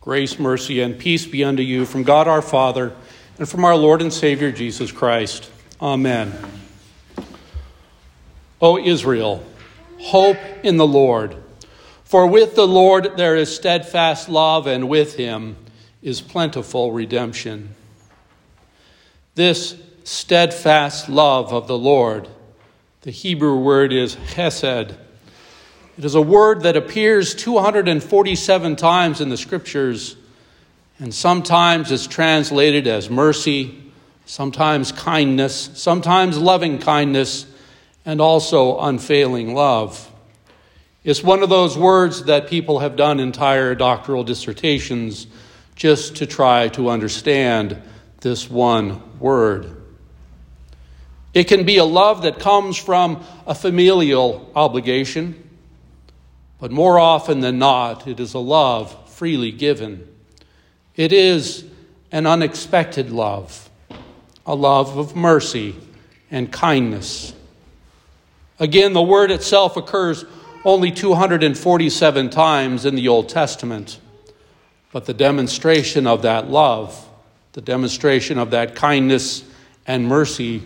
Grace, mercy, and peace be unto you from God our Father and from our Lord and Savior Jesus Christ. Amen. O Israel, hope in the Lord. For with the Lord there is steadfast love, and with him is plentiful redemption. This steadfast love of the Lord, the Hebrew word is chesed it is a word that appears 247 times in the scriptures, and sometimes it's translated as mercy, sometimes kindness, sometimes loving kindness, and also unfailing love. It's one of those words that people have done entire doctoral dissertations just to try to understand this one word. It can be a love that comes from a familial obligation but more often than not, it is a love freely given. It is an unexpected love, a love of mercy and kindness. Again, the word itself occurs only 247 times in the Old Testament, but the demonstration of that love, the demonstration of that kindness and mercy,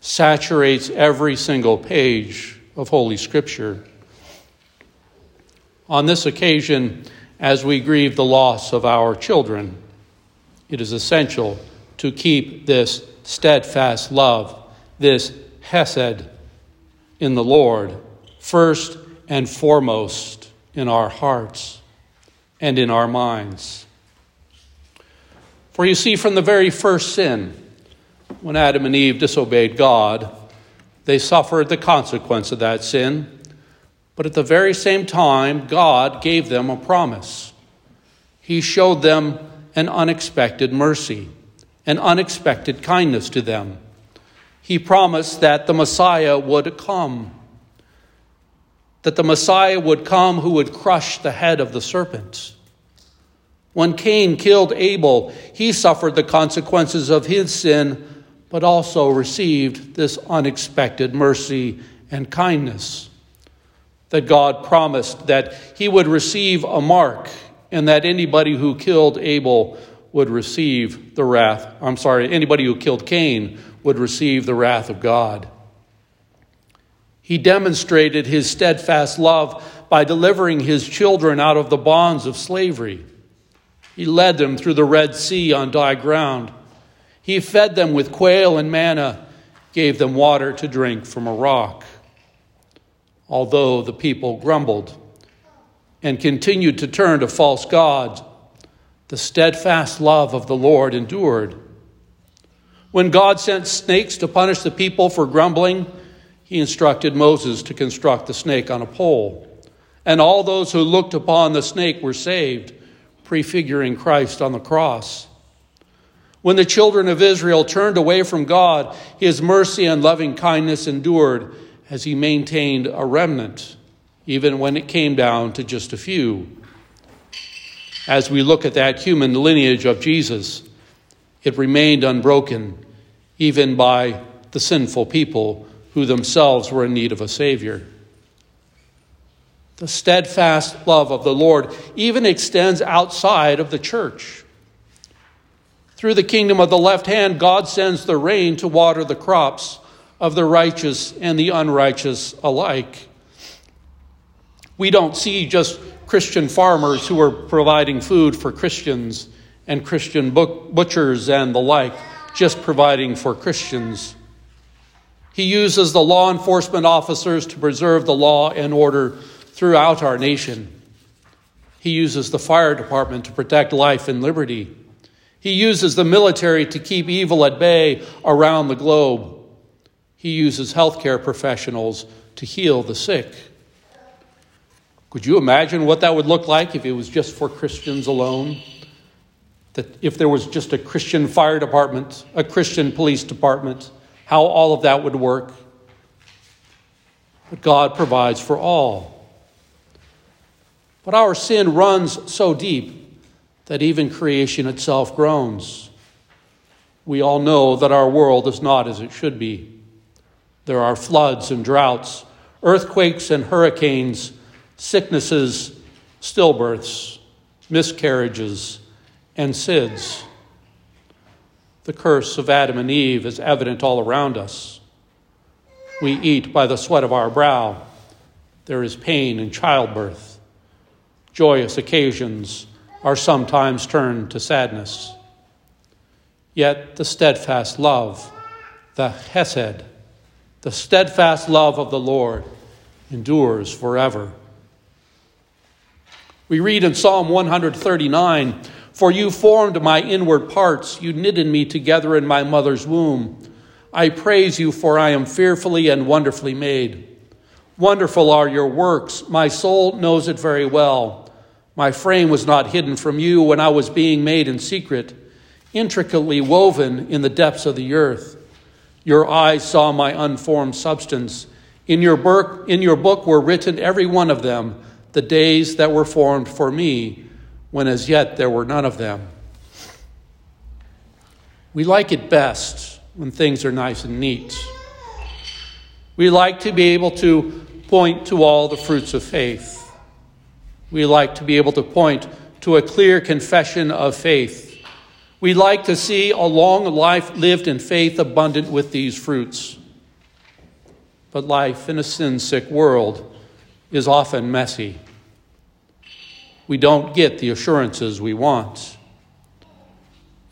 saturates every single page of Holy Scripture. On this occasion, as we grieve the loss of our children, it is essential to keep this steadfast love, this hesed in the Lord, first and foremost in our hearts and in our minds. For you see, from the very first sin, when Adam and Eve disobeyed God, they suffered the consequence of that sin but at the very same time, God gave them a promise. He showed them an unexpected mercy, an unexpected kindness to them. He promised that the Messiah would come, that the Messiah would come who would crush the head of the serpent. When Cain killed Abel, he suffered the consequences of his sin, but also received this unexpected mercy and kindness that God promised that he would receive a mark and that anybody who killed Abel would receive the wrath. I'm sorry, anybody who killed Cain would receive the wrath of God. He demonstrated his steadfast love by delivering his children out of the bonds of slavery. He led them through the Red Sea on dry ground. He fed them with quail and manna, gave them water to drink from a rock although the people grumbled and continued to turn to false gods, the steadfast love of the Lord endured. When God sent snakes to punish the people for grumbling, he instructed Moses to construct the snake on a pole. And all those who looked upon the snake were saved, prefiguring Christ on the cross. When the children of Israel turned away from God, his mercy and loving kindness endured as he maintained a remnant, even when it came down to just a few. As we look at that human lineage of Jesus, it remained unbroken, even by the sinful people who themselves were in need of a Savior. The steadfast love of the Lord even extends outside of the church. Through the kingdom of the left hand, God sends the rain to water the crops of the righteous and the unrighteous alike. We don't see just Christian farmers who are providing food for Christians and Christian butchers and the like, just providing for Christians. He uses the law enforcement officers to preserve the law and order throughout our nation. He uses the fire department to protect life and liberty. He uses the military to keep evil at bay around the globe. He uses healthcare professionals to heal the sick. Could you imagine what that would look like if it was just for Christians alone? That if there was just a Christian fire department, a Christian police department, how all of that would work? But God provides for all. But our sin runs so deep that even creation itself groans. We all know that our world is not as it should be. There are floods and droughts, earthquakes and hurricanes, sicknesses, stillbirths, miscarriages, and SIDS. The curse of Adam and Eve is evident all around us. We eat by the sweat of our brow. There is pain in childbirth. Joyous occasions are sometimes turned to sadness. Yet the steadfast love, the Hesed, the steadfast love of the Lord endures forever. We read in Psalm 139 For you formed my inward parts, you knitted me together in my mother's womb. I praise you, for I am fearfully and wonderfully made. Wonderful are your works, my soul knows it very well. My frame was not hidden from you when I was being made in secret, intricately woven in the depths of the earth. Your eyes saw my unformed substance. In your, book, in your book were written every one of them the days that were formed for me, when as yet there were none of them. We like it best when things are nice and neat. We like to be able to point to all the fruits of faith. We like to be able to point to a clear confession of faith. We like to see a long life lived in faith abundant with these fruits. But life in a sin sick world is often messy. We don't get the assurances we want.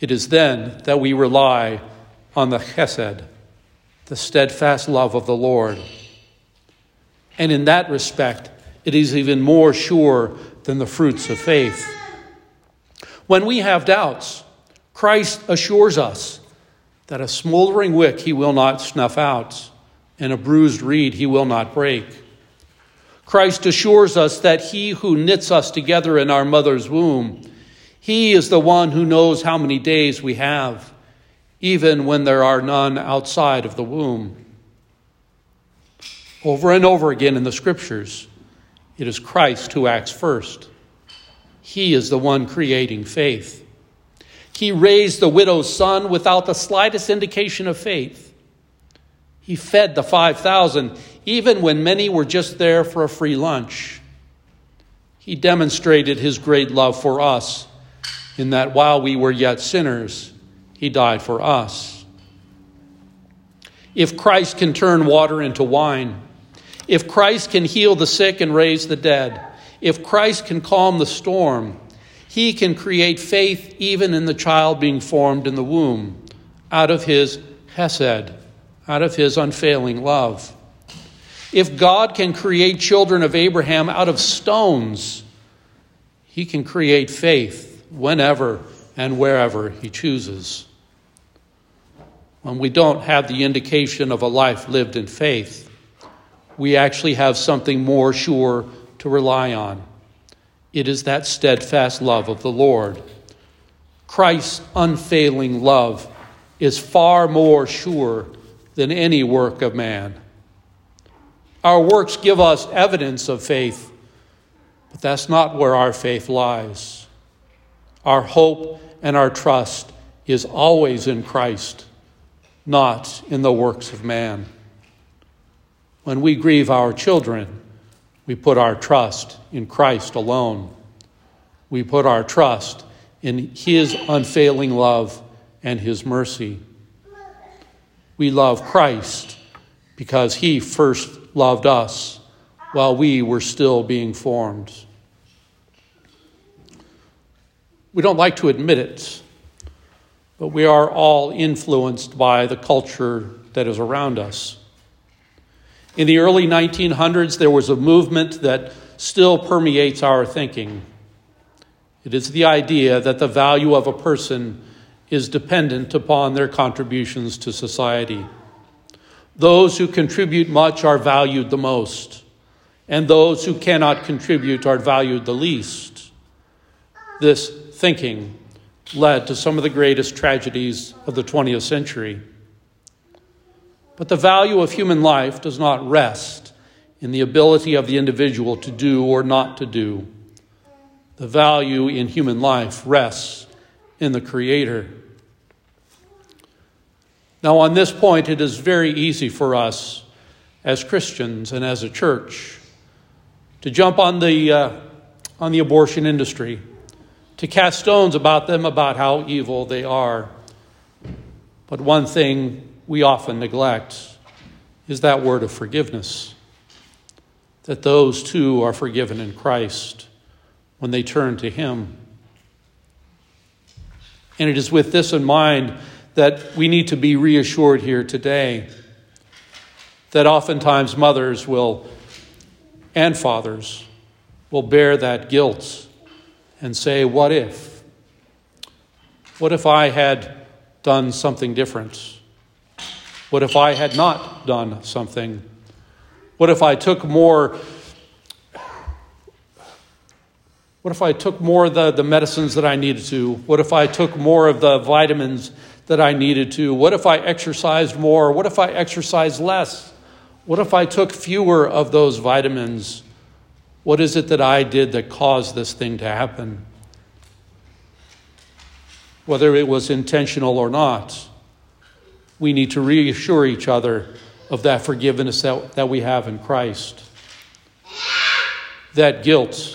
It is then that we rely on the chesed, the steadfast love of the Lord. And in that respect, it is even more sure than the fruits of faith. When we have doubts, Christ assures us that a smoldering wick he will not snuff out, and a bruised reed he will not break. Christ assures us that he who knits us together in our mother's womb, he is the one who knows how many days we have, even when there are none outside of the womb. Over and over again in the scriptures, it is Christ who acts first. He is the one creating faith. He raised the widow's son without the slightest indication of faith. He fed the 5,000, even when many were just there for a free lunch. He demonstrated his great love for us in that while we were yet sinners, he died for us. If Christ can turn water into wine, if Christ can heal the sick and raise the dead, if Christ can calm the storm, he can create faith even in the child being formed in the womb out of his Hesed, out of his unfailing love. If God can create children of Abraham out of stones, he can create faith whenever and wherever he chooses. When we don't have the indication of a life lived in faith, we actually have something more sure to rely on. It is that steadfast love of the Lord. Christ's unfailing love is far more sure than any work of man. Our works give us evidence of faith, but that's not where our faith lies. Our hope and our trust is always in Christ, not in the works of man. When we grieve our children, we put our trust in Christ alone. We put our trust in His unfailing love and His mercy we love Christ because he first loved us while we were still being formed. We don't like to admit it, but we are all influenced by the culture that is around us. In the early 1900s, there was a movement that still permeates our thinking. It is the idea that the value of a person is dependent upon their contributions to society. Those who contribute much are valued the most, and those who cannot contribute are valued the least. This thinking led to some of the greatest tragedies of the 20th century. But the value of human life does not rest in the ability of the individual to do or not to do. The value in human life rests in the Creator. Now, on this point, it is very easy for us as Christians and as a church to jump on the, uh, on the abortion industry to cast stones about them about how evil they are. But one thing we often neglect is that word of forgiveness. That those too are forgiven in Christ when they turn to Him. And it is with this in mind that we need to be reassured here today that oftentimes mothers will and fathers will bear that guilt and say, What if? What if I had done something different? What if I had not done something? What if I took more? What if I took more of the, the medicines that I needed to? What if I took more of the vitamins that I needed to? What if I exercised more? What if I exercised less? What if I took fewer of those vitamins? What is it that I did that caused this thing to happen? Whether it was intentional or not, we need to reassure each other of that forgiveness that, that we have in Christ. That guilt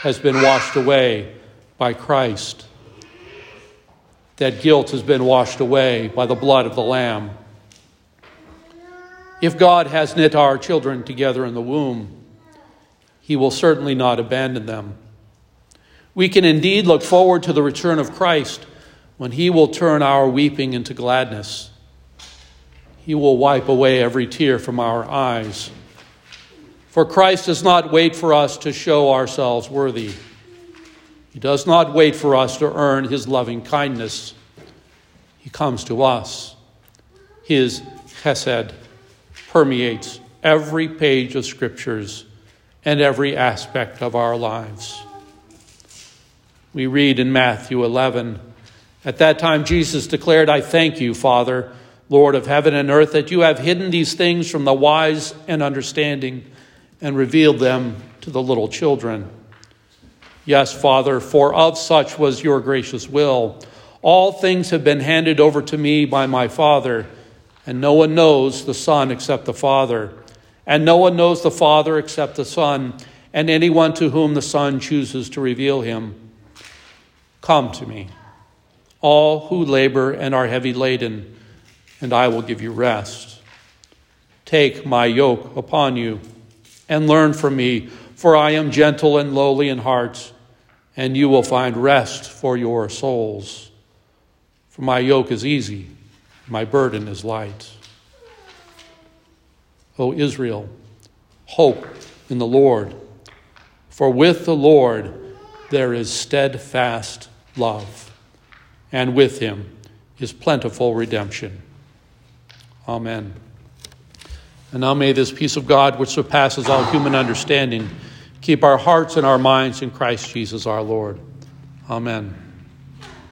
has been washed away by Christ. That guilt has been washed away by the blood of the Lamb. If God has knit our children together in the womb, He will certainly not abandon them. We can indeed look forward to the return of Christ when He will turn our weeping into gladness. He will wipe away every tear from our eyes. For Christ does not wait for us to show ourselves worthy. He does not wait for us to earn His loving kindness. He comes to us. His chesed permeates every page of scriptures and every aspect of our lives. We read in Matthew 11 At that time, Jesus declared, I thank you, Father, Lord of heaven and earth, that you have hidden these things from the wise and understanding and revealed them to the little children. Yes, Father, for of such was your gracious will. All things have been handed over to me by my Father. And no one knows the Son except the Father. And no one knows the Father except the Son, and anyone to whom the Son chooses to reveal him. Come to me, all who labor and are heavy laden, and I will give you rest. Take my yoke upon you and learn from me, for I am gentle and lowly in heart, and you will find rest for your souls. For my yoke is easy my burden is light. O Israel, hope in the Lord, for with the Lord there is steadfast love, and with him is plentiful redemption. Amen. And now may this peace of God, which surpasses all human understanding, keep our hearts and our minds in Christ Jesus our Lord. Amen.